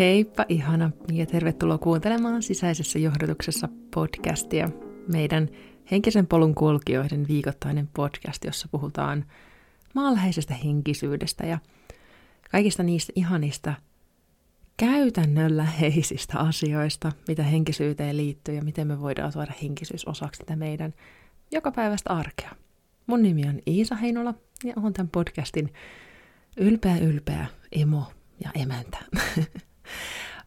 Heippa ihana ja tervetuloa kuuntelemaan sisäisessä johdotuksessa podcastia, meidän henkisen polun kulkijoiden viikoittainen podcast, jossa puhutaan maanläheisestä henkisyydestä ja kaikista niistä ihanista käytännönläheisistä asioista, mitä henkisyyteen liittyy ja miten me voidaan tuoda henkisyys osaksi tätä meidän jokapäiväistä arkea. Mun nimi on Iisa Heinola ja olen tämän podcastin ylpeä ylpeä emo ja emäntä.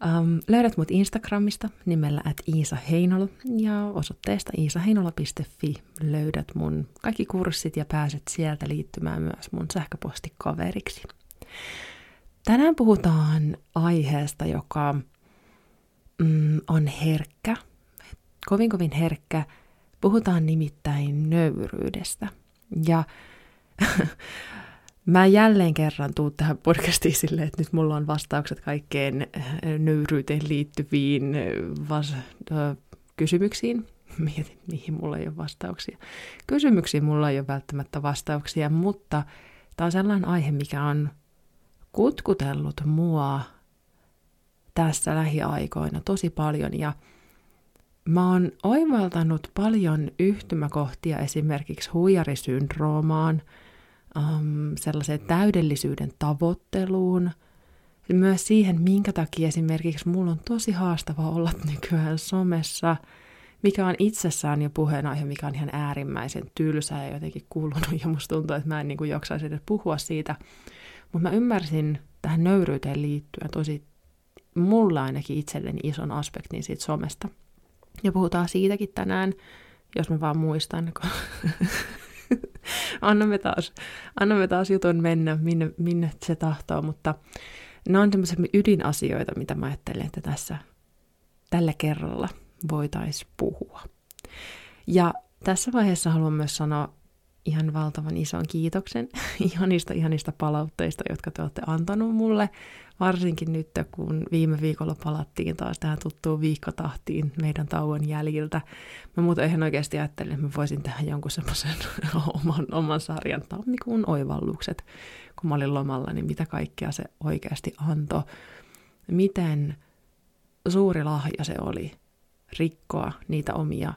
um, löydät mut Instagramista nimellä at Iisa Heinola ja osoitteesta iisaheinola.fi löydät mun kaikki kurssit ja pääset sieltä liittymään myös mun sähköpostikaveriksi. Tänään puhutaan aiheesta, joka mm, on herkkä, kovin kovin herkkä. Puhutaan nimittäin nöyryydestä. Ja Mä jälleen kerran tuun tähän podcastiin silleen, että nyt mulla on vastaukset kaikkeen äh, nöyryyteen liittyviin äh, vas- äh, kysymyksiin. Mietin, mihin mulla ei ole vastauksia. Kysymyksiin mulla ei ole välttämättä vastauksia, mutta tämä on sellainen aihe, mikä on kutkutellut mua tässä lähiaikoina tosi paljon ja mä oon oivaltanut paljon yhtymäkohtia esimerkiksi huijarisyndroomaan – um, sellaiseen täydellisyyden tavoitteluun, myös siihen, minkä takia esimerkiksi mulla on tosi haastava olla nykyään somessa, mikä on itsessään jo puheenaihe, mikä on ihan äärimmäisen tylsä ja jotenkin kuulunut, ja musta tuntuu, että mä en niin kuin jaksaisi edes puhua siitä. Mutta mä ymmärsin tähän nöyryyteen liittyen tosi, mulla ainakin itselleni ison aspektin siitä somesta. Ja puhutaan siitäkin tänään, jos mä vaan muistan, kun annamme, taas, annamme taas jutun mennä, minne, minne se tahtoo, mutta ne on semmoisia ydinasioita, mitä mä ajattelen, että tässä tällä kerralla voitaisiin puhua. Ja tässä vaiheessa haluan myös sanoa ihan valtavan ison kiitoksen ihanista, ihanista palautteista, jotka te olette antanut mulle. Varsinkin nyt, kun viime viikolla palattiin taas tähän tuttuun viikkotahtiin meidän tauon jäljiltä. Mä muuten ihan oikeasti ajattelin, että mä voisin tehdä jonkun semmoisen oman, oman sarjan tammikuun oivallukset, kun mä olin lomalla, niin mitä kaikkea se oikeasti antoi. Miten suuri lahja se oli rikkoa niitä omia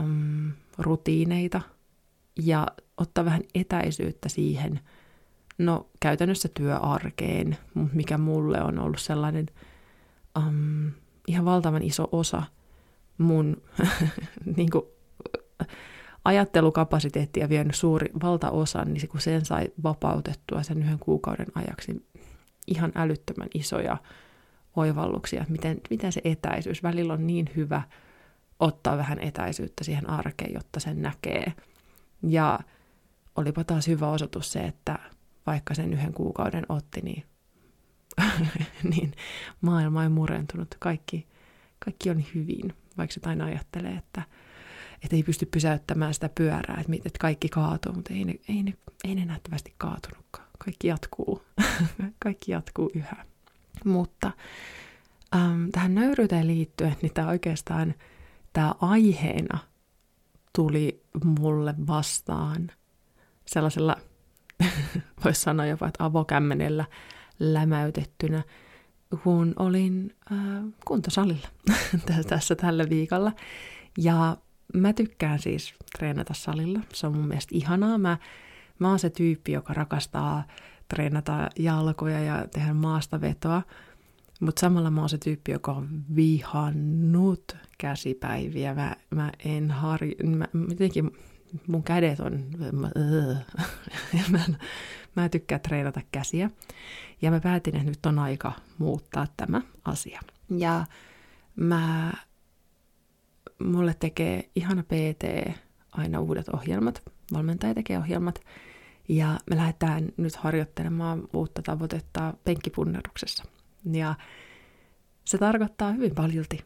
um, rutiineita – ja ottaa vähän etäisyyttä siihen, no käytännössä työarkeen, mikä mulle on ollut sellainen um, ihan valtavan iso osa mun niin kuin, ajattelukapasiteettia vienyt suuri valtaosan, niin kun sen sai vapautettua sen yhden kuukauden ajaksi ihan älyttömän isoja oivalluksia, miten, miten se etäisyys, välillä on niin hyvä ottaa vähän etäisyyttä siihen arkeen, jotta sen näkee – ja olipa taas hyvä osoitus se, että vaikka sen yhden kuukauden otti, niin, niin maailma ei murentunut. Kaikki, kaikki on hyvin, vaikka se aina ajattelee, että, että ei pysty pysäyttämään sitä pyörää, että, että kaikki kaatuu, mutta ei ne, ei ne, ei ne nähtävästi kaatunutkaan. Kaikki jatkuu. kaikki jatkuu yhä. Mutta ähm, tähän nöyryyteen liittyen, niin tämä oikeastaan tämä aiheena – tuli mulle vastaan sellaisella, voisi sanoa jopa, että avokämmenellä lämäytettynä, kun olin äh, kuntosalilla tässä tällä viikolla. Ja mä tykkään siis treenata salilla. Se on mun mielestä ihanaa. Mä, mä oon se tyyppi, joka rakastaa treenata jalkoja ja tehdä maastavetoa. Mutta samalla mä oon se tyyppi, joka on vihannut käsipäiviä. Mä, mä en harj... Mä, jotenkin mun kädet on... Mä, mä, mä tykkään treenata käsiä. Ja mä päätin, että nyt on aika muuttaa tämä asia. Ja mä... Mulle tekee ihana PT aina uudet ohjelmat. Valmentaja tekee ohjelmat. Ja me lähdetään nyt harjoittelemaan uutta tavoitetta penkkipunneruksessa – ja se tarkoittaa hyvin paljolti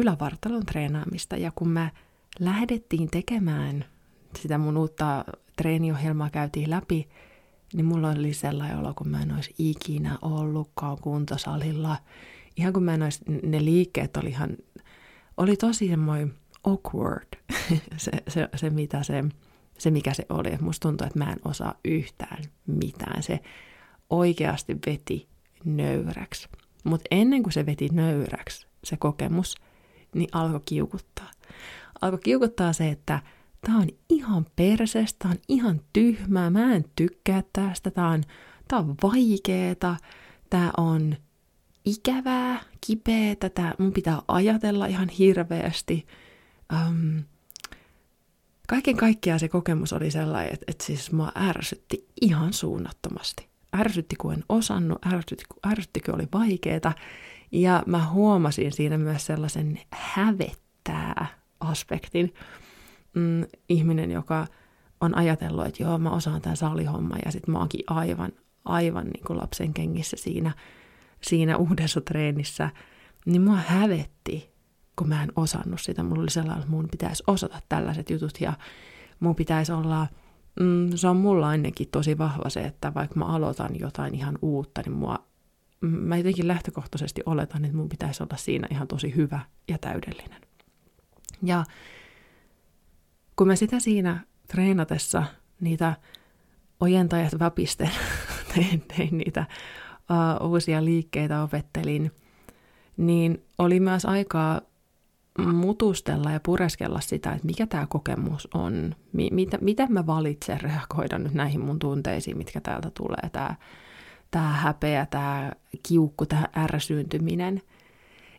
ylävartalon treenaamista. Ja kun mä lähdettiin tekemään sitä mun uutta treeniohjelmaa käytiin läpi, niin mulla oli sellainen olo, kun mä en olisi ikinä ollutkaan kuntosalilla. Ihan kun mä en olisi, ne liikkeet oli ihan, oli tosi semmoinen awkward, se, se, se, mitä se, se mikä se oli. Musta tuntuu, että mä en osaa yhtään mitään. Se oikeasti veti nöyräksi. Mutta ennen kuin se veti nöyräksi se kokemus, niin alkoi kiukuttaa. Alkoi kiukuttaa se, että tämä on ihan persestä, tämä on ihan tyhmää, mä en tykkää tästä, tämä on, tää on vaikeeta, tämä on ikävää, kipeätä, tää, mun pitää ajatella ihan hirveästi. Um, kaiken kaikkiaan se kokemus oli sellainen, että, että siis mua ärsytti ihan suunnattomasti. Ärsytti, kun en osannut, ärsytti, ärsytti kun oli vaikeeta. Ja mä huomasin siinä myös sellaisen hävettää aspektin. Mm, ihminen, joka on ajatellut, että joo, mä osaan tämän salihomman ja sitten mä oonkin aivan, aivan niin kuin lapsen kengissä siinä, siinä uudessa treenissä, niin mua hävetti, kun mä en osannut sitä. Mulla oli sellainen, että mun pitäisi osata tällaiset jutut ja mun pitäisi olla, mm, se on mulla ainakin tosi vahva se, että vaikka mä aloitan jotain ihan uutta, niin mua, mä jotenkin lähtökohtaisesti oletan, että mun pitäisi olla siinä ihan tosi hyvä ja täydellinen. Ja kun mä sitä siinä treenatessa niitä ojentajat väpisten tein, tein niitä uh, uusia liikkeitä opettelin, niin oli myös aikaa mutustella ja pureskella sitä, että mikä tämä kokemus on, mi- mitä, mitä mä valitsen reagoida nyt näihin mun tunteisiin, mitkä täältä tulee, tämä tää häpeä, tämä kiukku, tämä ärsyyntyminen.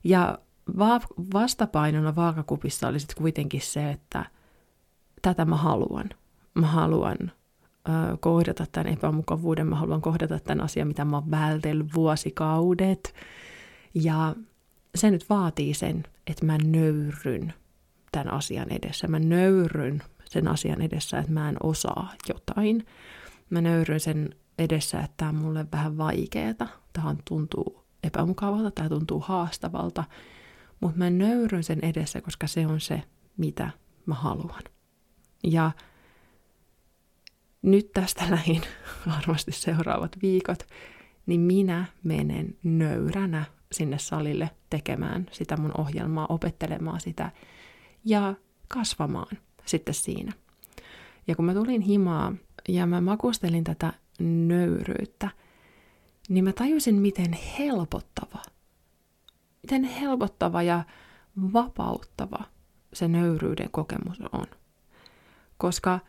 Ja va- vastapainona vaakakupissa oli sitten kuitenkin se, että tätä mä haluan. Mä haluan ö, kohdata tämän epämukavuuden, mä haluan kohdata tämän asian, mitä mä oon vältellyt vuosikaudet. Ja se nyt vaatii sen, että mä nöyryn tämän asian edessä. Mä nöyryn sen asian edessä, että mä en osaa jotain. Mä nöyryn sen edessä, että tämä on mulle vähän vaikeeta. Tämä tuntuu epämukavalta, tämä tuntuu haastavalta. Mutta mä nöyryn sen edessä, koska se on se, mitä mä haluan. Ja nyt tästä lähin varmasti seuraavat viikot, niin minä menen nöyränä sinne salille tekemään sitä mun ohjelmaa, opettelemaan sitä ja kasvamaan sitten siinä. Ja kun mä tulin himaa ja mä makustelin tätä nöyryyttä, niin mä tajusin, miten helpottava, miten helpottava ja vapauttava se nöyryyden kokemus on. Koska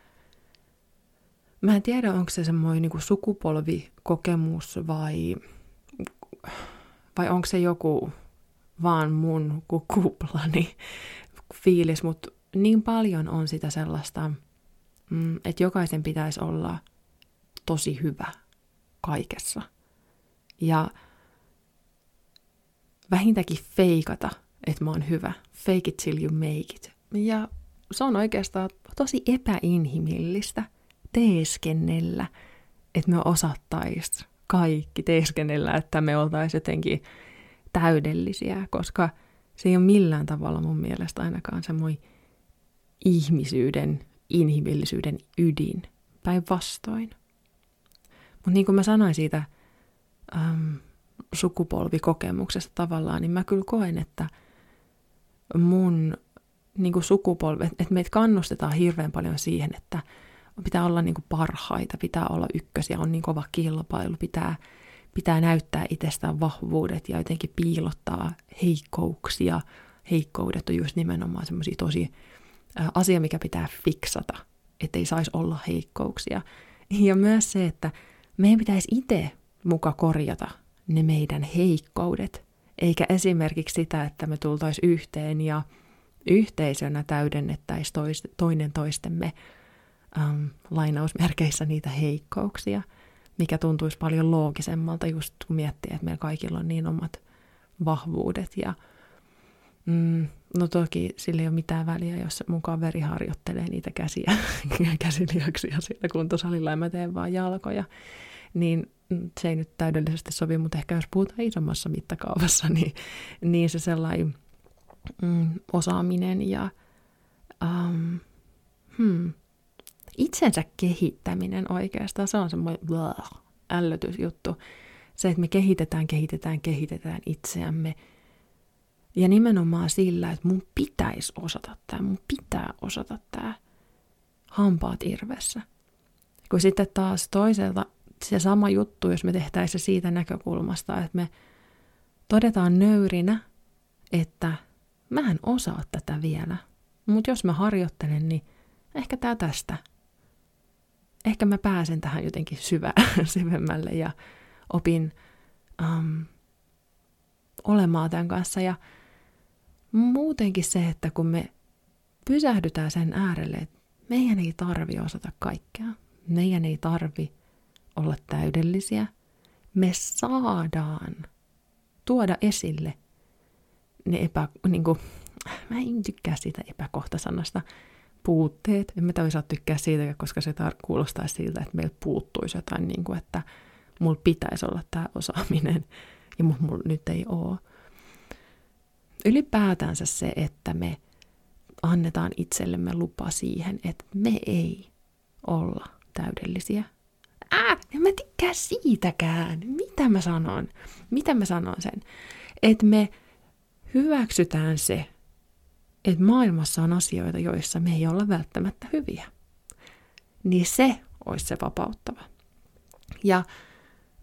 mä en tiedä, onko se semmoinen niin sukupolvikokemus vai vai onko se joku vaan mun kuplani fiilis, mutta niin paljon on sitä sellaista, mm, että jokaisen pitäisi olla tosi hyvä kaikessa. Ja vähintäänkin feikata, että mä oon hyvä. Fake it till you make it. Ja se on oikeastaan tosi epäinhimillistä teeskennellä, että me osattaisiin kaikki teeskennellä, että me oltaisiin jotenkin täydellisiä, koska se ei ole millään tavalla mun mielestä ainakaan semmoinen ihmisyyden, inhimillisyyden ydin, päinvastoin. Mutta niin kuin mä sanoin siitä äm, sukupolvikokemuksesta tavallaan, niin mä kyllä koen, että mun niin kuin että meitä kannustetaan hirveän paljon siihen, että pitää olla niin kuin parhaita, pitää olla ykkösiä, on niin kova kilpailu, pitää, pitää näyttää itsestään vahvuudet ja jotenkin piilottaa heikkouksia. Heikkoudet on just nimenomaan semmoisia tosi asia, mikä pitää fiksata, ettei saisi olla heikkouksia. Ja myös se, että meidän pitäisi itse muka korjata ne meidän heikkoudet, eikä esimerkiksi sitä, että me tultaisiin yhteen ja yhteisönä täydennettäisiin toinen toistemme ähm, lainausmerkeissä niitä heikkouksia, mikä tuntuisi paljon loogisemmalta just kun miettii, että meillä kaikilla on niin omat vahvuudet ja mm, no toki sillä ei ole mitään väliä, jos mun kaveri harjoittelee niitä käsiä, käsilihaksia siellä kuntosalilla ja mä teen vaan jalkoja, niin se ei nyt täydellisesti sovi, mutta ehkä jos puhutaan isommassa mittakaavassa, niin, niin se sellainen mm, osaaminen ja um, hmm, itsensä kehittäminen oikeastaan, se on semmoinen ällötysjuttu. Se, että me kehitetään, kehitetään, kehitetään itseämme. Ja nimenomaan sillä, että mun pitäisi osata tämä, mun pitää osata tämä hampaat irvessä. Kun sitten taas toiselta se sama juttu, jos me tehtäisiin siitä näkökulmasta, että me todetaan nöyrinä, että mä en osaa tätä vielä, mutta jos mä harjoittelen, niin ehkä tää tästä. Ehkä mä pääsen tähän jotenkin syvä, syvemmälle ja opin um, olemaan tämän kanssa. Ja muutenkin se, että kun me pysähdytään sen äärelle, että meidän ei tarvi osata kaikkea. Meidän ei tarvi olla täydellisiä. Me saadaan tuoda esille ne epä... Niin kuin, mä en tykkää siitä epäkohtasanasta puutteet. En mä toisaalta tykkää siitä, koska se tar- kuulostaa siltä, että meillä puuttuisi jotain, niin kuin, että mulla pitäisi olla tämä osaaminen ja mulla nyt ei ole. Ylipäätänsä se, että me annetaan itsellemme lupa siihen, että me ei olla täydellisiä. Ää, en mä tykkää siitäkään. Mitä mä sanon? Mitä mä sanon sen? Että me hyväksytään se, että maailmassa on asioita, joissa me ei olla välttämättä hyviä. Niin se olisi se vapauttava. Ja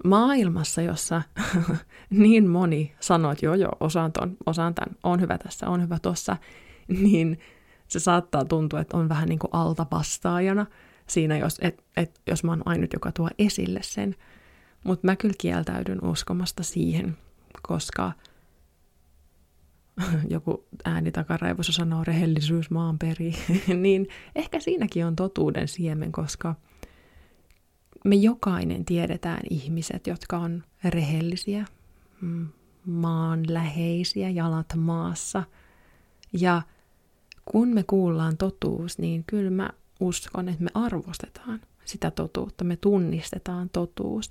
maailmassa, jossa niin moni sanoo, että joo joo, osaan ton, osaan tämän, on hyvä tässä, on hyvä tossa, niin se saattaa tuntua, että on vähän niin kuin alta vastaajana siinä, jos, et, et, jos mä oon ainut, joka tuo esille sen. Mutta mä kyllä kieltäydyn uskomasta siihen, koska joku ääni takaraivossa sanoo rehellisyys maan peri, niin ehkä siinäkin on totuuden siemen, koska me jokainen tiedetään ihmiset, jotka on rehellisiä, mm, maanläheisiä, jalat maassa. Ja kun me kuullaan totuus, niin kyllä mä uskon, että me arvostetaan sitä totuutta, me tunnistetaan totuus.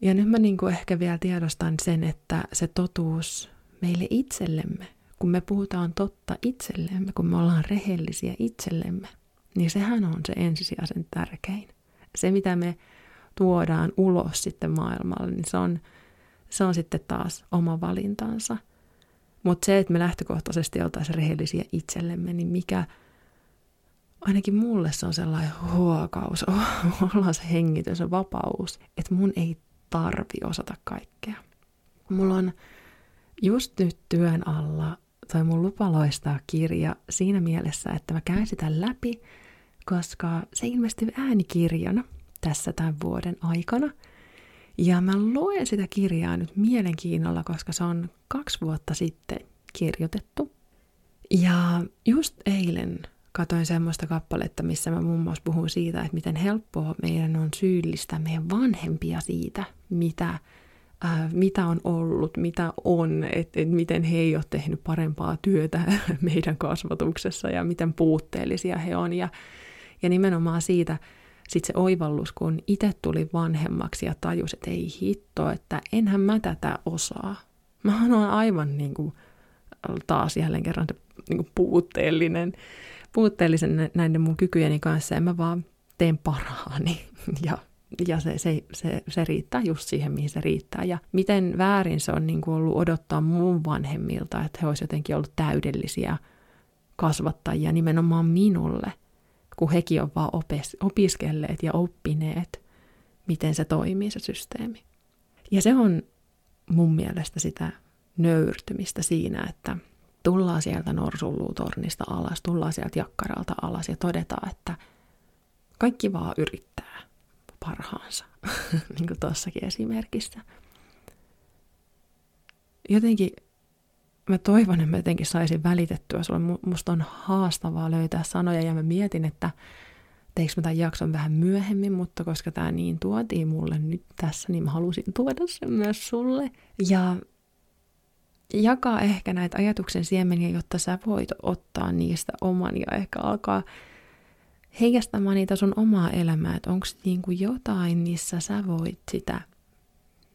Ja nyt mä niin kuin ehkä vielä tiedostan sen, että se totuus meille itsellemme, kun me puhutaan totta itsellemme, kun me ollaan rehellisiä itsellemme, niin sehän on se ensisijaisen tärkein. Se, mitä me tuodaan ulos sitten maailmalle, niin se on, se on sitten taas oma valintansa. Mutta se, että me lähtökohtaisesti oltaisiin rehellisiä itsellemme, niin mikä, ainakin mulle se on sellainen huokaus, ollaan se hengitys, se vapaus, että mun ei tarvi osata kaikkea. Mulla on just nyt työn alla toi mun lupa loistaa kirja siinä mielessä, että mä käyn sitä läpi, koska se ilmestyi äänikirjana tässä tämän vuoden aikana. Ja mä luen sitä kirjaa nyt mielenkiinnolla, koska se on kaksi vuotta sitten kirjoitettu. Ja just eilen katoin semmoista kappaletta, missä mä muun muassa puhun siitä, että miten helppoa meidän on syyllistää meidän vanhempia siitä, mitä äh, mitä on ollut, mitä on, että et miten he ei ole tehnyt parempaa työtä meidän kasvatuksessa ja miten puutteellisia he on. Ja, ja nimenomaan siitä sitten se oivallus, kun itse tuli vanhemmaksi ja tajus, että ei hitto, että enhän mä tätä osaa. Mä oon aivan niin kuin, taas jälleen kerran niin kuin puutteellinen, puutteellisen näiden mun kykyjeni kanssa ja mä vaan teen parhaani ja ja se, se, se, se riittää just siihen, mihin se riittää. Ja miten väärin se on niin kuin ollut odottaa mun vanhemmilta, että he olisivat jotenkin ollut täydellisiä kasvattajia nimenomaan minulle, kun hekin on vaan opes, opiskelleet ja oppineet, miten se toimii se systeemi. Ja se on mun mielestä sitä nöyrtymistä siinä, että tullaan sieltä norsulluutornista alas, tullaan sieltä jakkaralta alas ja todetaan, että kaikki vaan yrittää parhaansa, niin kuin tuossakin esimerkissä. Jotenkin mä toivon, että mä jotenkin saisin välitettyä sulle. Musta on haastavaa löytää sanoja ja mä mietin, että teikö mä tämän jakson vähän myöhemmin, mutta koska tämä niin tuotiin mulle nyt tässä, niin mä halusin tuoda sen myös sulle. Ja jakaa ehkä näitä ajatuksen siemeniä, jotta sä voit ottaa niistä oman ja ehkä alkaa heijastamaan niitä sun omaa elämää, että onko niinku jotain, missä sä voit sitä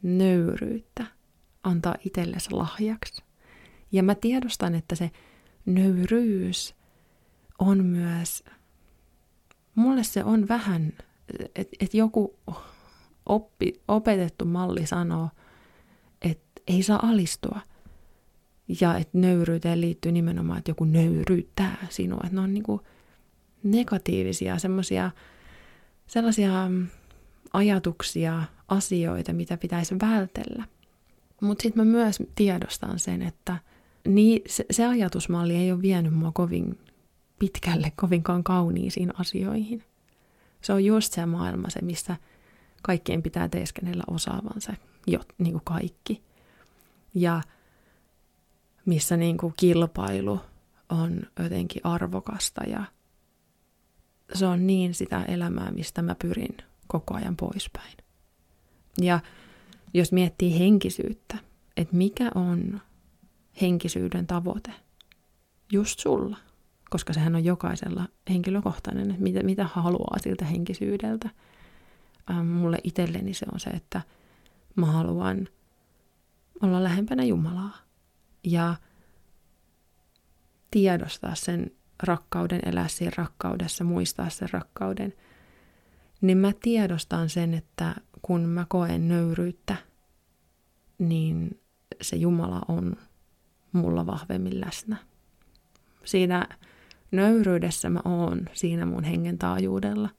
nöyryyttä antaa itsellesi lahjaksi. Ja mä tiedostan, että se nöyryys on myös, mulle se on vähän, että et joku oppi, opetettu malli sanoo, että ei saa alistua. Ja että nöyryyteen liittyy nimenomaan, että joku nöyryyttää sinua. Että ne on niinku, negatiivisia, semmoisia sellaisia ajatuksia, asioita, mitä pitäisi vältellä. Mutta sitten mä myös tiedostan sen, että niin, se, se ajatusmalli ei ole vienyt mua kovin pitkälle, kovinkaan kauniisiin asioihin. Se on just se maailma, se missä kaikkien pitää teeskennellä osaavansa, jo, niin kuin kaikki. Ja missä niin kuin kilpailu on jotenkin arvokasta ja se on niin sitä elämää, mistä mä pyrin koko ajan poispäin. Ja jos miettii henkisyyttä, että mikä on henkisyyden tavoite just sulla, koska sehän on jokaisella henkilökohtainen, että mitä, mitä haluaa siltä henkisyydeltä. Ähm, mulle itselleni se on se, että mä haluan olla lähempänä Jumalaa ja tiedostaa sen rakkauden, elää siinä rakkaudessa, muistaa sen rakkauden, niin mä tiedostan sen, että kun mä koen nöyryyttä, niin se Jumala on mulla vahvemmin läsnä. Siinä nöyryydessä mä oon siinä mun hengen taajuudella,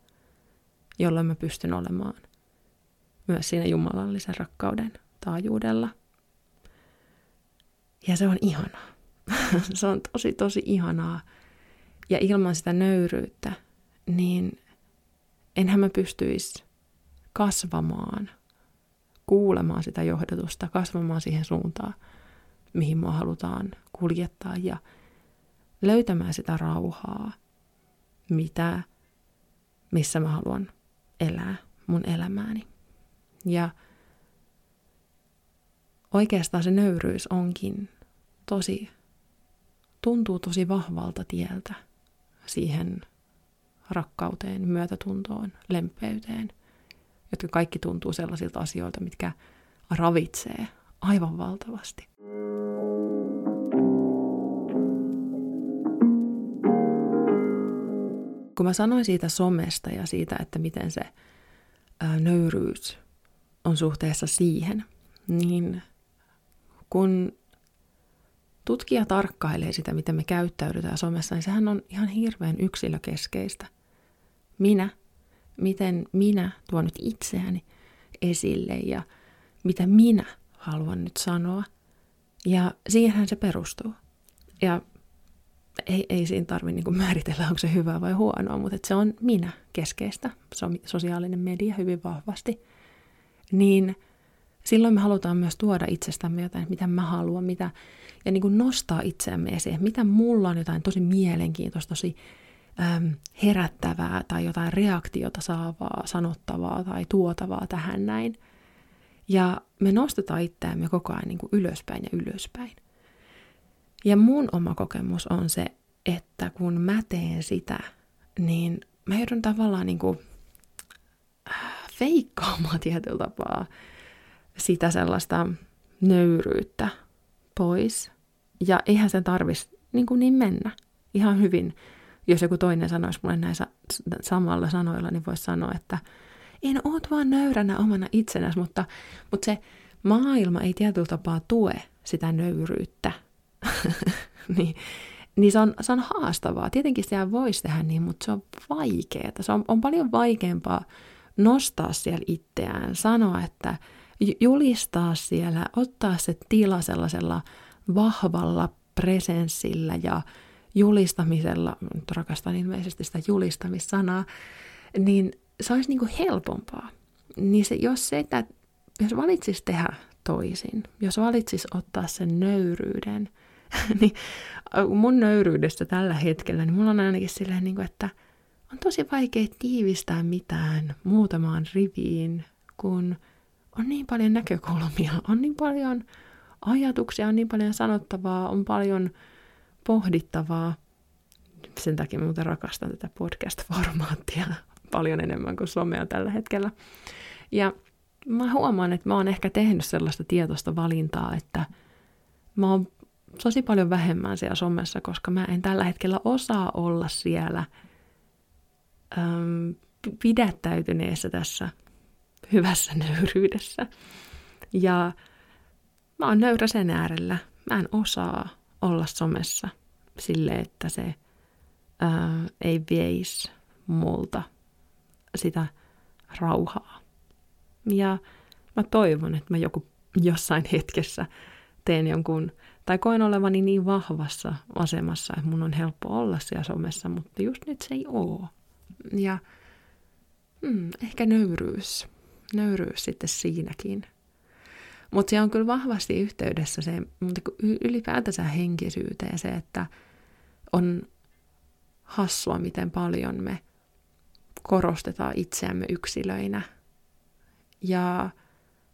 jolloin mä pystyn olemaan myös siinä jumalallisen rakkauden taajuudella. Ja se on ihanaa. se on tosi, tosi ihanaa. Ja ilman sitä nöyryyttä, niin enhän mä pystyisi kasvamaan, kuulemaan sitä johdatusta, kasvamaan siihen suuntaan, mihin mua halutaan kuljettaa ja löytämään sitä rauhaa, mitä, missä mä haluan elää mun elämääni. Ja oikeastaan se nöyryys onkin tosi, tuntuu tosi vahvalta tieltä siihen rakkauteen, myötätuntoon, lempeyteen, jotka kaikki tuntuu sellaisilta asioilta, mitkä ravitsee aivan valtavasti. Kun mä sanoin siitä somesta ja siitä, että miten se nöyryys on suhteessa siihen, niin kun tutkija tarkkailee sitä, miten me käyttäydytään somessa, niin sehän on ihan hirveän yksilökeskeistä. Minä, miten minä tuon nyt itseäni esille ja mitä minä haluan nyt sanoa. Ja siihenhän se perustuu. Ja ei, ei siinä tarvitse niin määritellä, onko se hyvä vai huonoa, mutta se on minä keskeistä, sosiaalinen media hyvin vahvasti. Niin silloin me halutaan myös tuoda itsestämme jotain, mitä mä haluan, mitä, ja niin kuin nostaa itseämme esiin, mitä mulla on jotain tosi mielenkiintoista, tosi äm, herättävää tai jotain reaktiota saavaa, sanottavaa tai tuotavaa tähän näin. Ja me nostetaan itseämme koko ajan niin kuin ylöspäin ja ylöspäin. Ja mun oma kokemus on se, että kun mä teen sitä, niin mä joudun tavallaan niin kuin äh, feikkaamaan tietyllä tapaa sitä sellaista nöyryyttä pois. Ja eihän sen tarvitsisi niin, niin mennä. Ihan hyvin, jos joku toinen sanoisi mulle näissä samalla sanoilla, niin voisi sanoa, että en oot vaan nöyränä omana itsenäsi, mutta, mutta se maailma ei tietyllä tapaa tue sitä nöyryyttä. niin, niin se on, se on haastavaa. Tietenkin siellä voisi tehdä niin, mutta se on vaikeaa. Se on, on paljon vaikeampaa nostaa siellä itseään, sanoa, että julistaa siellä, ottaa se tila sellaisella vahvalla presenssillä ja julistamisella, nyt rakastan ilmeisesti sitä julistamissanaa, niin se olisi niin kuin helpompaa. Niin se, jos se, että jos valitsisi tehdä toisin, jos valitsisi ottaa sen nöyryyden, niin mun nöyryydestä tällä hetkellä, niin mulla on ainakin silleen, niin kuin, että on tosi vaikea tiivistää mitään muutamaan riviin, kun on niin paljon näkökulmia, on niin paljon ajatuksia, on niin paljon sanottavaa, on paljon pohdittavaa. Sen takia mä muuten rakastan tätä podcast-formaattia paljon enemmän kuin somea tällä hetkellä. Ja mä huomaan, että mä oon ehkä tehnyt sellaista tietoista valintaa, että mä oon tosi paljon vähemmän siellä somessa, koska mä en tällä hetkellä osaa olla siellä pidättäytyneessä tässä hyvässä nöyryydessä. Ja mä oon nöyrä sen äärellä. Mä en osaa olla somessa sille, että se ää, ei veisi multa sitä rauhaa. Ja mä toivon, että mä joku jossain hetkessä teen jonkun, tai koen olevani niin vahvassa asemassa, että mun on helppo olla siellä somessa, mutta just nyt se ei oo. Ja hmm, ehkä nöyryys, nöyryys sitten siinäkin. Mutta se on kyllä vahvasti yhteydessä se, mutta ylipäätänsä henkisyyteen se, että on hassua, miten paljon me korostetaan itseämme yksilöinä. Ja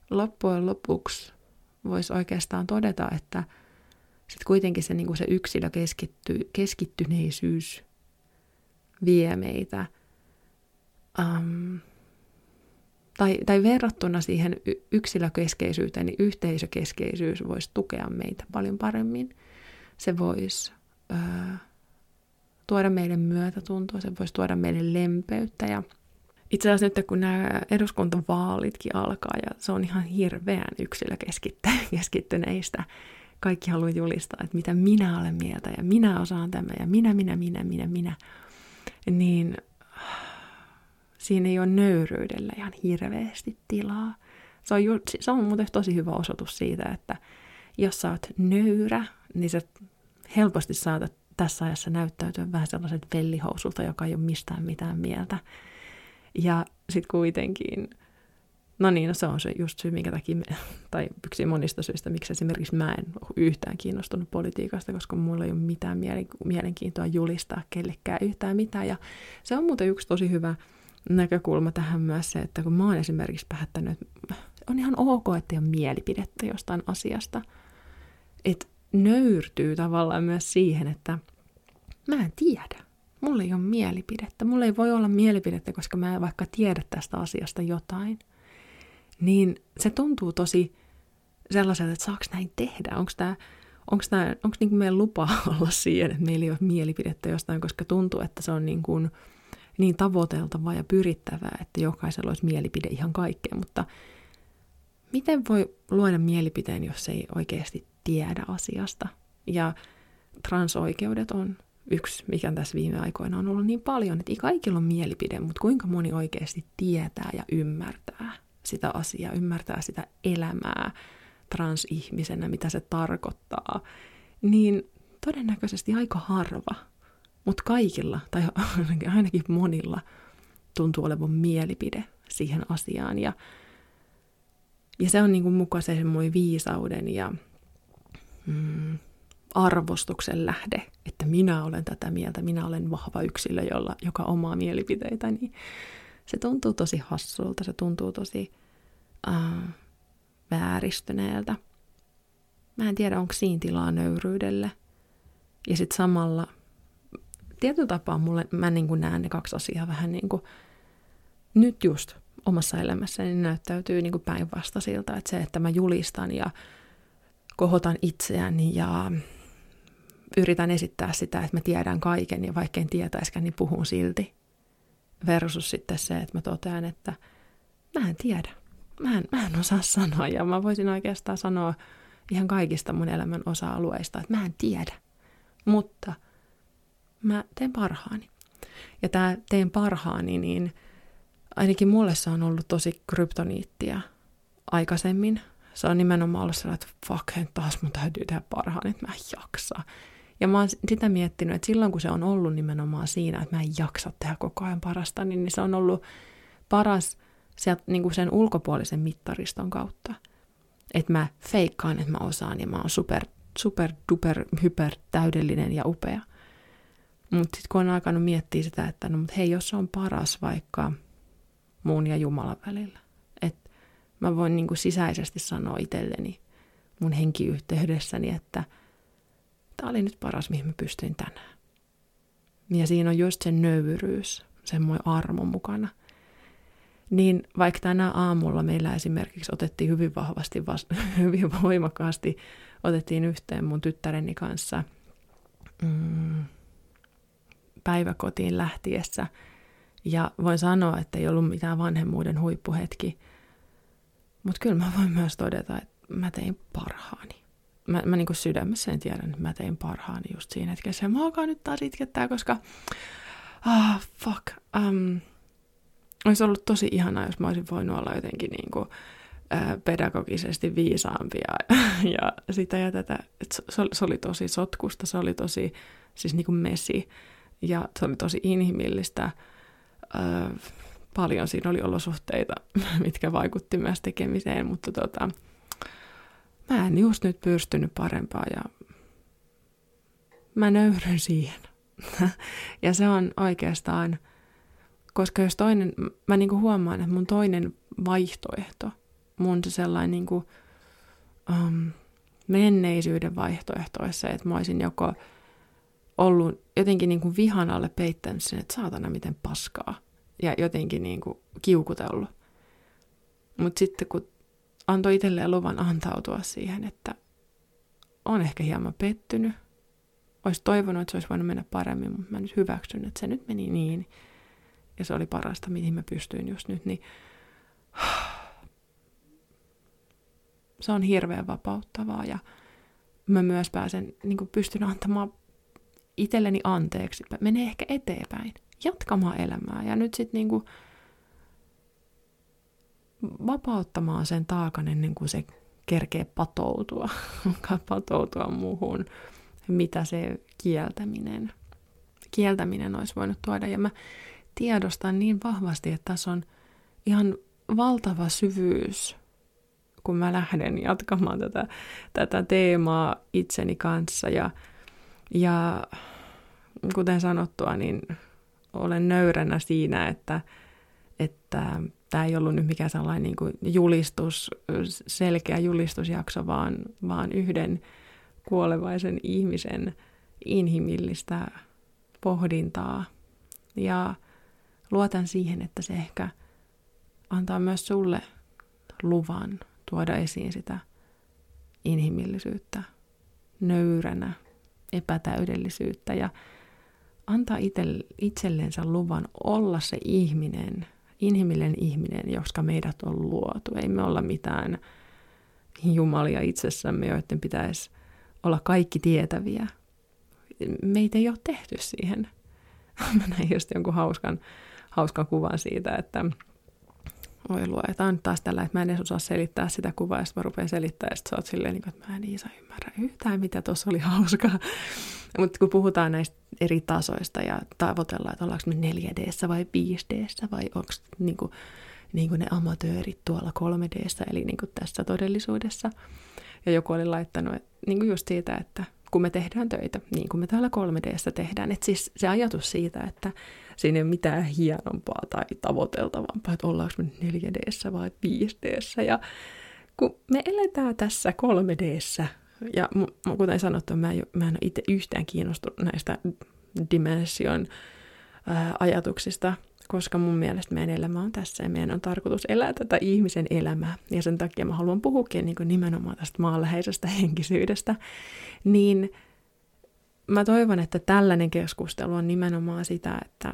loppujen lopuksi voisi oikeastaan todeta, että sitten kuitenkin se, niin se yksilö keskitty, keskittyneisyys vie meitä um, tai, tai verrattuna siihen yksilökeskeisyyteen, niin yhteisökeskeisyys voisi tukea meitä paljon paremmin. Se voisi öö, tuoda meille myötätuntoa, se voisi tuoda meille lempeyttä ja itse asiassa nyt kun nämä eduskuntavaalitkin alkaa ja se on ihan hirveän yksilökeskittyneistä, kaikki haluaa julistaa, että mitä minä olen mieltä ja minä osaan tämän ja minä, minä, minä, minä, minä, niin siinä ei ole nöyryydellä ihan hirveästi tilaa. Se on, ju, se on muuten tosi hyvä osoitus siitä, että jos sä oot nöyrä, niin sä helposti saatat tässä ajassa näyttäytyä vähän sellaiset vellihousulta, joka ei ole mistään mitään mieltä. Ja sitten kuitenkin, no niin, no se on se just syy, minkä takia, me, tai yksi monista syistä, miksi esimerkiksi mä en ole yhtään kiinnostunut politiikasta, koska mulla ei ole mitään mielenkiintoa julistaa kellekään yhtään mitään. Ja se on muuten yksi tosi hyvä näkökulma tähän myös se, että kun mä oon esimerkiksi päättänyt, että on ihan ok, että ei ole mielipidettä jostain asiasta. Että nöyrtyy tavallaan myös siihen, että mä en tiedä. Mulla ei ole mielipidettä. Mulla ei voi olla mielipidettä, koska mä en vaikka tiedä tästä asiasta jotain. Niin se tuntuu tosi sellaiselta, että saaks näin tehdä? Onko tämä onko tämä, onko niin meidän lupa olla siihen, että meillä ei ole mielipidettä jostain, koska tuntuu, että se on niin kuin, niin tavoiteltavaa ja pyrittävää, että jokaisella olisi mielipide ihan kaikkeen, mutta miten voi luoda mielipiteen, jos ei oikeasti tiedä asiasta? Ja transoikeudet on yksi, mikä tässä viime aikoina on ollut niin paljon, että ei kaikilla ole mielipide, mutta kuinka moni oikeasti tietää ja ymmärtää sitä asiaa, ymmärtää sitä elämää transihmisenä, mitä se tarkoittaa, niin todennäköisesti aika harva. Mutta kaikilla, tai ainakin monilla, tuntuu olevan mielipide siihen asiaan. Ja, ja se on niin kuin mukaan se viisauden ja mm, arvostuksen lähde, että minä olen tätä mieltä, minä olen vahva yksilö, jolla, joka omaa mielipiteitä, niin se tuntuu tosi hassulta, se tuntuu tosi äh, vääristyneeltä. Mä en tiedä, onko siinä tilaa nöyryydelle. Ja sitten samalla tietyllä tapaa mulle, mä niin kuin näen ne kaksi asiaa vähän niin kuin nyt just omassa elämässäni niin näyttäytyy niin kuin päinvastaisilta. Että se, että mä julistan ja kohotan itseäni ja yritän esittää sitä, että mä tiedän kaiken ja vaikka en tietäiskään, niin puhun silti. Versus sitten se, että mä totean, että mä en tiedä. Mä en, mä en osaa sanoa ja mä voisin oikeastaan sanoa ihan kaikista mun elämän osa-alueista, että mä en tiedä. Mutta – mä teen parhaani. Ja tämä teen parhaani, niin ainakin mulle se on ollut tosi kryptoniittia aikaisemmin. Se on nimenomaan ollut sellainen, että fuck, taas mun täytyy tehdä parhaani, että mä en jaksa. Ja mä oon sitä miettinyt, että silloin kun se on ollut nimenomaan siinä, että mä en jaksa tehdä koko ajan parasta, niin, niin se on ollut paras sieltä, niin kuin sen ulkopuolisen mittariston kautta. Että mä feikkaan, että mä osaan ja mä oon super, super, duper, hyper täydellinen ja upea. Mutta sitten kun on alkanut miettiä sitä, että no mut hei, jos se on paras vaikka muun ja Jumalan välillä, että mä voin niinku sisäisesti sanoa itselleni mun henkiyhteydessäni, että tämä oli nyt paras, mihin mä pystyin tänään. Ja siinä on just se nöyryys, semmoinen armo mukana. Niin vaikka tänä aamulla meillä esimerkiksi otettiin hyvin vahvasti, hyvin voimakkaasti, otettiin yhteen mun tyttäreni kanssa mm, päiväkotiin lähtiessä. Ja voin sanoa, että ei ollut mitään vanhemmuuden huippuhetki. Mutta kyllä mä voin myös todeta, että mä tein parhaani. Mä, mä niin sydämessä en tiedä, että mä tein parhaani just siinä hetkessä. Mä alkaa nyt taas itkettää, koska ah, fuck. Um, olisi ollut tosi ihanaa, jos mä olisin voinut olla jotenkin niin kuin, pedagogisesti viisaampia ja sitä ja tätä. Se, se oli tosi sotkusta, se oli tosi siis niin kuin mesi ja se oli tosi inhimillistä. paljon siinä oli olosuhteita, mitkä vaikutti myös tekemiseen, mutta tota, mä en just nyt pystynyt parempaa ja mä nöyryn siihen. ja se on oikeastaan, koska jos toinen, mä niinku huomaan, että mun toinen vaihtoehto, mun se sellainen niinku, um, menneisyyden vaihtoehto olisi se, että mä olisin joko ollut jotenkin niinku vihan alle peittänyt sen, että saatana miten paskaa, ja jotenkin niinku kiukutellut. Mutta sitten kun antoi itselleen luvan antautua siihen, että on ehkä hieman pettynyt, olisi toivonut, että se olisi voinut mennä paremmin, mutta mä nyt hyväksyn, että se nyt meni niin. Ja se oli parasta, mihin mä pystyin just nyt. Niin se on hirveän vapauttavaa ja mä myös pääsen, niin kuin pystyn antamaan itselleni anteeksi. Menee ehkä eteenpäin, jatkamaan elämää ja nyt sitten niin vapauttamaan sen taakan ennen kuin se kerkee patoutua, patoutua muuhun mitä se kieltäminen, kieltäminen olisi voinut tuoda. Ja mä tiedostan niin vahvasti, että tässä on ihan valtava syvyys, kun mä lähden jatkamaan tätä, tätä teemaa itseni kanssa. Ja, ja kuten sanottua, niin olen nöyränä siinä, että, että tämä ei ollut nyt mikään sellainen niin kuin julistus, selkeä julistusjakso, vaan, vaan yhden kuolevaisen ihmisen inhimillistä pohdintaa. Ja luotan siihen, että se ehkä antaa myös sulle luvan tuoda esiin sitä inhimillisyyttä, nöyränä, epätäydellisyyttä ja antaa itsellensä luvan olla se ihminen, inhimillinen ihminen, joska meidät on luotu. Ei me olla mitään jumalia itsessämme, joiden pitäisi olla kaikki tietäviä. Meitä ei ole tehty siihen. Mä näin just jonkun hauskan, hauskan kuvan siitä, että voi luo, että on taas tällä, että mä en edes osaa selittää sitä kuvaa, ja sitten mä rupean selittämään, ja sitten sä oot silleen, niin että mä en Iisa ymmärrä yhtään, mitä tuossa oli hauskaa. Mutta kun puhutaan näistä eri tasoista ja tavoitellaan, että ollaanko me 4 d vai 5 d vai onko niin kuin, niin kuin ne amatöörit tuolla 3 d eli niin kuin tässä todellisuudessa, ja joku oli laittanut niin kuin just siitä, että kun me tehdään töitä, niin kuin me täällä 3 d tehdään. Että siis se ajatus siitä, että siinä ei ole mitään hienompaa tai tavoiteltavampaa, että ollaanko me 4 d vai 5 d Ja kun me eletään tässä 3 d ja kuten sanottu, mä en, mä en ole itse yhtään kiinnostunut näistä dimension ajatuksista, koska mun mielestä meidän elämä on tässä ja meidän on tarkoitus elää tätä ihmisen elämää. Ja sen takia mä haluan puhukin niin nimenomaan tästä maanläheisestä henkisyydestä. Niin mä toivon, että tällainen keskustelu on nimenomaan sitä, että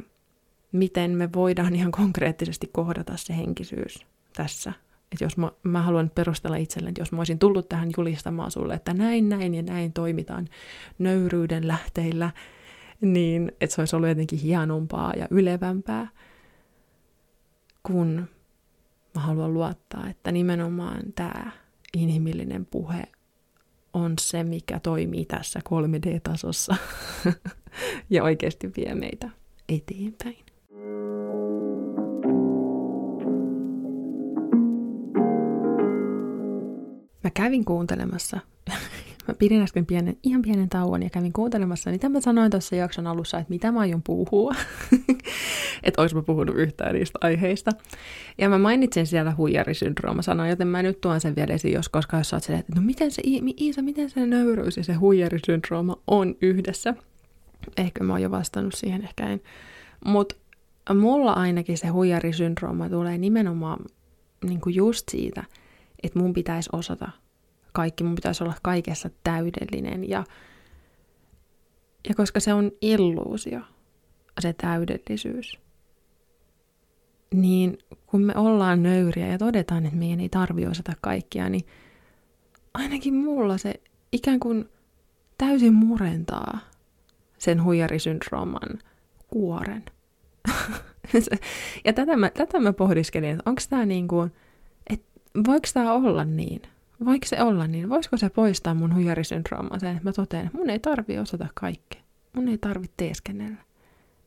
miten me voidaan ihan konkreettisesti kohdata se henkisyys tässä. Että jos mä, mä haluan perustella itselleni, että jos mä olisin tullut tähän julistamaan sulle, että näin, näin ja näin toimitaan nöyryyden lähteillä, niin että se olisi ollut jotenkin hienompaa ja ylevämpää kun mä haluan luottaa, että nimenomaan tämä inhimillinen puhe on se, mikä toimii tässä 3D-tasossa ja oikeasti vie meitä eteenpäin. Mä kävin kuuntelemassa Mä pidin äsken pienen, ihan pienen tauon ja kävin kuuntelemassa, niin mä sanoin tuossa jakson alussa, että mitä mä aion puhua. että ois mä puhunut yhtään niistä aiheista. Ja mä mainitsin siellä huijarisyndrooma sanoin, joten mä nyt tuon sen vielä esiin, jos koska jos sä että no miten se, Iisa, miten se nöyryys ja se huijarisyndrooma on yhdessä. Ehkä mä oon jo vastannut siihen, ehkä en. Mutta mulla ainakin se huijarisyndrooma tulee nimenomaan niin kuin just siitä, että mun pitäisi osata kaikki, mun pitäisi olla kaikessa täydellinen. Ja, ja koska se on illuusio, se täydellisyys, niin kun me ollaan nöyriä ja todetaan, että meidän ei tarvi osata kaikkia, niin ainakin mulla se ikään kuin täysin murentaa sen huijarisyndrooman kuoren. ja tätä mä, tätä mä pohdiskelin, että onko tämä niin kuin, voiko tämä olla niin? Voiko se olla niin? Voisiko se poistaa mun huijarisyndrooman sen, että mä totean, että mun ei tarvi osata kaikkea. Mun ei tarvi teeskennellä.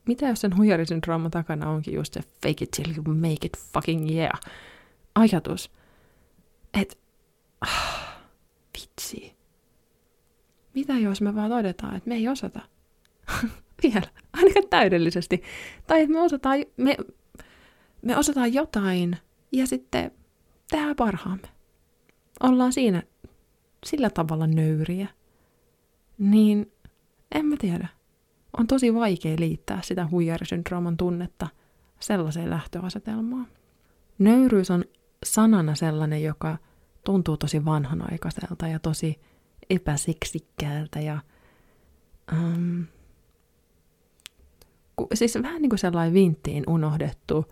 Mitä jos sen huijarisyndrooman takana onkin just se fake it till you make it fucking yeah ajatus, että ah, vitsi. Mitä jos me vaan todetaan, että me ei osata? Vielä, ainakaan täydellisesti. Tai että me osataan, me, me osataan jotain ja sitten tehdään parhaamme. Ollaan siinä sillä tavalla nöyriä. Niin en mä tiedä. On tosi vaikea liittää sitä huijarisyndrooman tunnetta sellaiseen lähtöasetelmaan. Nöyryys on sanana sellainen, joka tuntuu tosi vanhanaikaiselta ja tosi epäseksikkäältä ja um, siis vähän niin kuin sellainen vinttiin unohdettu,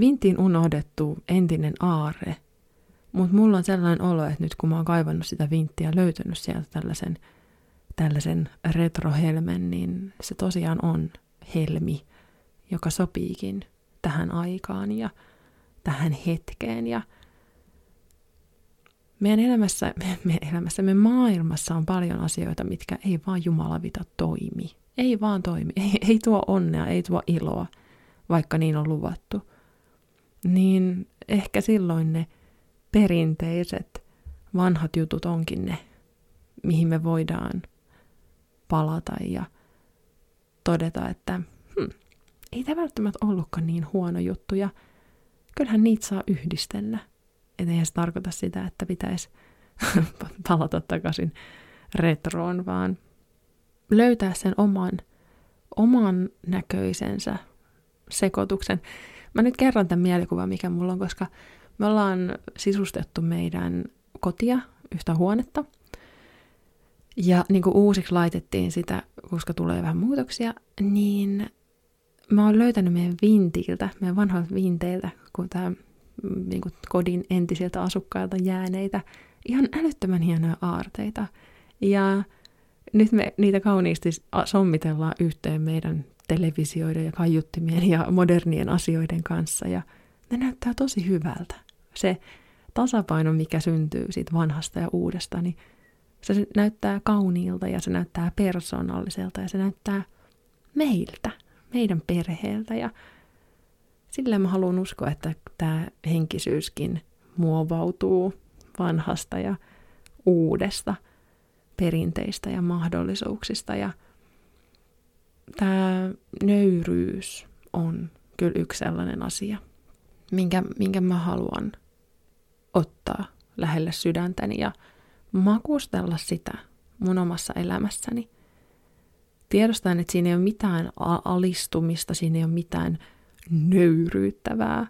vinttiin unohdettu entinen aare. Mutta mulla on sellainen olo, että nyt kun mä oon kaivannut sitä vinttiä ja löytänyt sieltä tällaisen, tällaisen retrohelmen, niin se tosiaan on helmi, joka sopiikin tähän aikaan ja tähän hetkeen. Ja meidän elämässä, meidän elämässä, meidän maailmassa on paljon asioita, mitkä ei vaan jumalavita toimi. Ei vaan toimi. Ei, ei tuo onnea, ei tuo iloa, vaikka niin on luvattu. Niin ehkä silloin ne perinteiset vanhat jutut onkin ne, mihin me voidaan palata ja todeta, että hmm, ei tämä välttämättä ollutkaan niin huono juttu ja kyllähän niitä saa yhdistellä. Et eihän se tarkoita sitä, että pitäisi palata takaisin retroon, vaan löytää sen oman, oman näköisensä sekoituksen. Mä nyt kerron tämän mielikuvan, mikä mulla on, koska me ollaan sisustettu meidän kotia, yhtä huonetta. Ja niin kuin uusiksi laitettiin sitä, koska tulee vähän muutoksia, niin mä oon löytänyt meidän vintiltä, meidän vanhoilta vinteiltä, kun tämä niin kuin kodin entisiltä asukkailta jääneitä, ihan älyttömän hienoja aarteita. Ja nyt me niitä kauniisti sommitellaan yhteen meidän televisioiden ja kaiuttimien ja modernien asioiden kanssa. Ja ne näyttää tosi hyvältä. Se tasapaino, mikä syntyy siitä vanhasta ja uudesta, niin se näyttää kauniilta ja se näyttää persoonalliselta ja se näyttää meiltä, meidän perheeltä. Ja sillä mä haluan uskoa, että tämä henkisyyskin muovautuu vanhasta ja uudesta, perinteistä ja mahdollisuuksista. Ja tämä nöyryys on kyllä yksi sellainen asia, minkä, minkä mä haluan ottaa lähelle sydäntäni ja makustella sitä mun omassa elämässäni. Tiedostan, että siinä ei ole mitään alistumista, siinä ei ole mitään nöyryyttävää.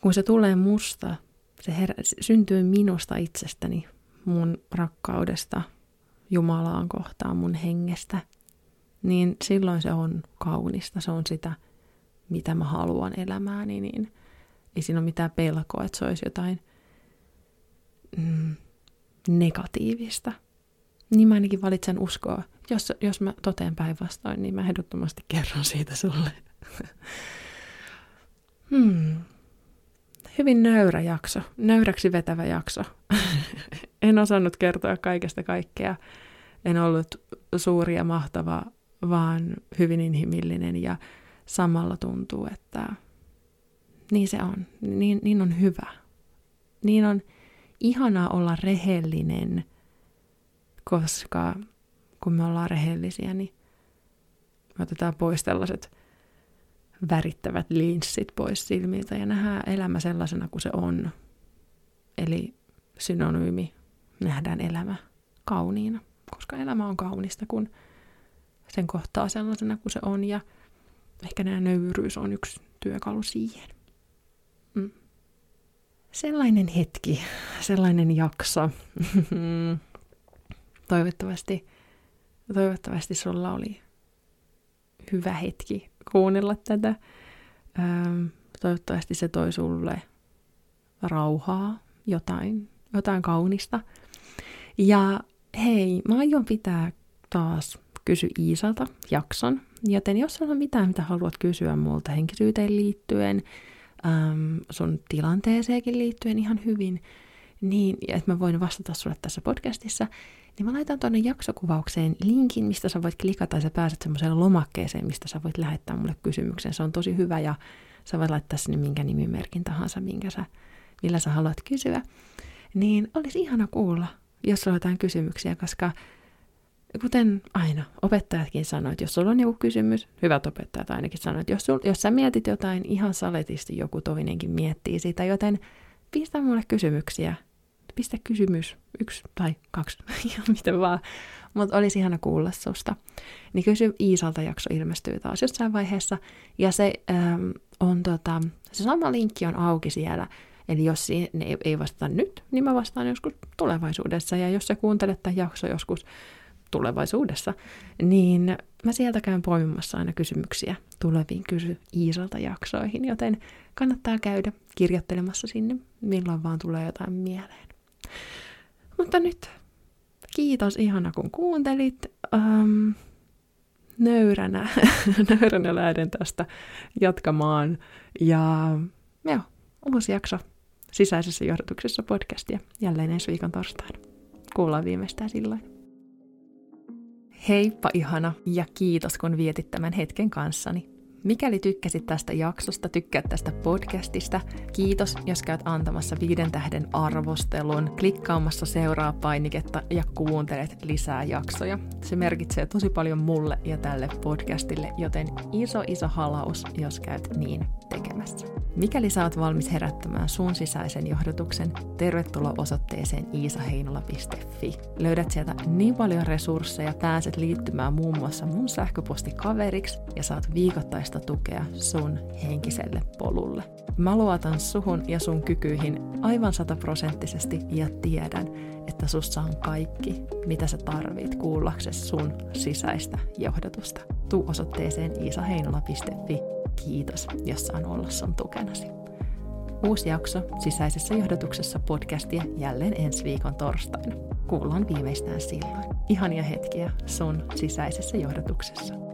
Kun se tulee musta, se her- syntyy minusta itsestäni, mun rakkaudesta Jumalaan kohtaan, mun hengestä, niin silloin se on kaunista, se on sitä, mitä mä haluan elämääni, niin ei siinä ole mitään pelkoa, että se olisi jotain mm, negatiivista. Niin mä ainakin valitsen uskoa. Jos, jos mä toteen päinvastoin, niin mä ehdottomasti kerron siitä sulle. hmm. Hyvin nöyrä jakso, nöyräksi vetävä jakso. en osannut kertoa kaikesta kaikkea. En ollut suuri ja mahtava, vaan hyvin inhimillinen ja samalla tuntuu, että niin se on. Niin, niin on hyvä. Niin on ihanaa olla rehellinen, koska kun me ollaan rehellisiä, niin me otetaan pois tällaiset värittävät linssit pois silmiltä ja nähdään elämä sellaisena kuin se on. Eli synonyymi nähdään elämä kauniina, koska elämä on kaunista, kun sen kohtaa sellaisena kuin se on ja ehkä nämä nöyryys on yksi työkalu siihen. Mm. Sellainen hetki, sellainen jakso. toivottavasti, toivottavasti sulla oli hyvä hetki kuunnella tätä. Toivottavasti se toi sulle rauhaa, jotain, jotain kaunista. Ja hei, mä aion pitää taas Kysy Iisalta jakson, joten jos on mitään, mitä haluat kysyä multa henkisyyteen liittyen, äm, sun tilanteeseenkin liittyen ihan hyvin, niin, että mä voin vastata sulle tässä podcastissa, niin mä laitan tuonne jaksokuvaukseen linkin, mistä sä voit klikata ja sä pääset semmoiseen lomakkeeseen, mistä sä voit lähettää mulle kysymyksen. Se on tosi hyvä ja sä voit laittaa sinne minkä nimimerkin tahansa, minkä sä, millä sä haluat kysyä. Niin olisi ihana kuulla, jos sulla on jotain kysymyksiä, koska kuten aina, opettajatkin sanoivat, että jos sulla on joku kysymys, hyvät opettajat ainakin sanoivat, että jos, sul, jos sä mietit jotain, ihan saletisti joku toinenkin miettii sitä, joten pistä mulle kysymyksiä. Pistä kysymys, yksi tai kaksi, ihan miten vaan. Mutta olisi ihana kuulla susta. Niin kysy Iisalta jakso ilmestyy taas jossain vaiheessa. Ja se ähm, on tota, se sama linkki on auki siellä. Eli jos ne ei vastata nyt, niin mä vastaan joskus tulevaisuudessa. Ja jos sä kuuntelet tämän jakso joskus tulevaisuudessa, niin mä sieltä käyn poimimassa aina kysymyksiä tuleviin kysy Iisalta jaksoihin, joten kannattaa käydä kirjoittelemassa sinne, milloin vaan tulee jotain mieleen. Mutta nyt kiitos ihana kun kuuntelit. Um, nöyränä, nöyränä lähden tästä jatkamaan. Ja joo, uusi jakso sisäisessä johdotuksessa podcastia jälleen ensi viikon torstaina. Kuullaan viimeistään silloin. Heippa ihana ja kiitos kun vietit tämän hetken kanssani. Mikäli tykkäsit tästä jaksosta, tykkäät tästä podcastista, kiitos, jos käyt antamassa viiden tähden arvostelun, klikkaamassa seuraa painiketta ja kuuntelet lisää jaksoja. Se merkitsee tosi paljon mulle ja tälle podcastille, joten iso iso halaus, jos käyt niin tekemässä. Mikäli oot valmis herättämään sun sisäisen johdotuksen, tervetuloa osoitteeseen iisaheinola.fi. Löydät sieltä niin paljon resursseja, pääset liittymään muun muassa mun sähköpostikaveriksi ja saat viikoittaista tukea sun henkiselle polulle. Mä luotan suhun ja sun kykyihin aivan sataprosenttisesti ja tiedän, että sussa on kaikki, mitä sä tarvit kuullaksesi sun sisäistä johdotusta. Tuu osoitteeseen iisaheinola.fi Kiitos, jos saan olla sun tukenasi. Uusi jakso sisäisessä johdotuksessa podcastia jälleen ensi viikon torstaina. Kuullaan viimeistään silloin. Ihania hetkiä sun sisäisessä johdotuksessa.